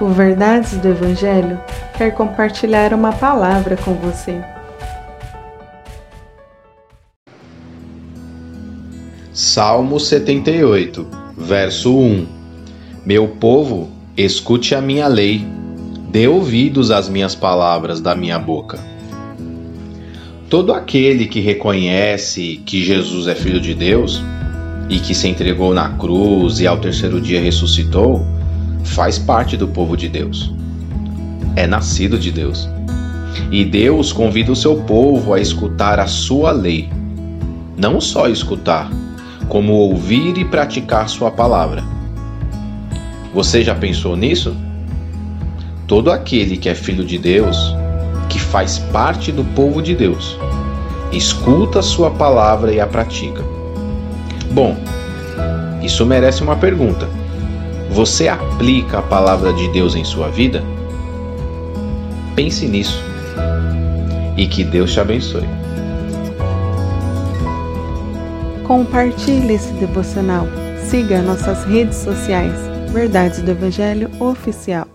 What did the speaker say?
O Verdades do Evangelho quer compartilhar uma palavra com você. Salmo 78, verso 1 Meu povo, escute a minha lei, dê ouvidos às minhas palavras da minha boca. Todo aquele que reconhece que Jesus é Filho de Deus e que se entregou na cruz e ao terceiro dia ressuscitou, faz parte do povo de Deus. É nascido de Deus. E Deus convida o seu povo a escutar a sua lei. Não só escutar, como ouvir e praticar sua palavra. Você já pensou nisso? Todo aquele que é filho de Deus, que faz parte do povo de Deus, escuta sua palavra e a pratica. Bom, isso merece uma pergunta. Você aplica a palavra de Deus em sua vida? Pense nisso. E que Deus te abençoe. Compartilhe esse devocional. Siga nossas redes sociais. Verdades do Evangelho Oficial.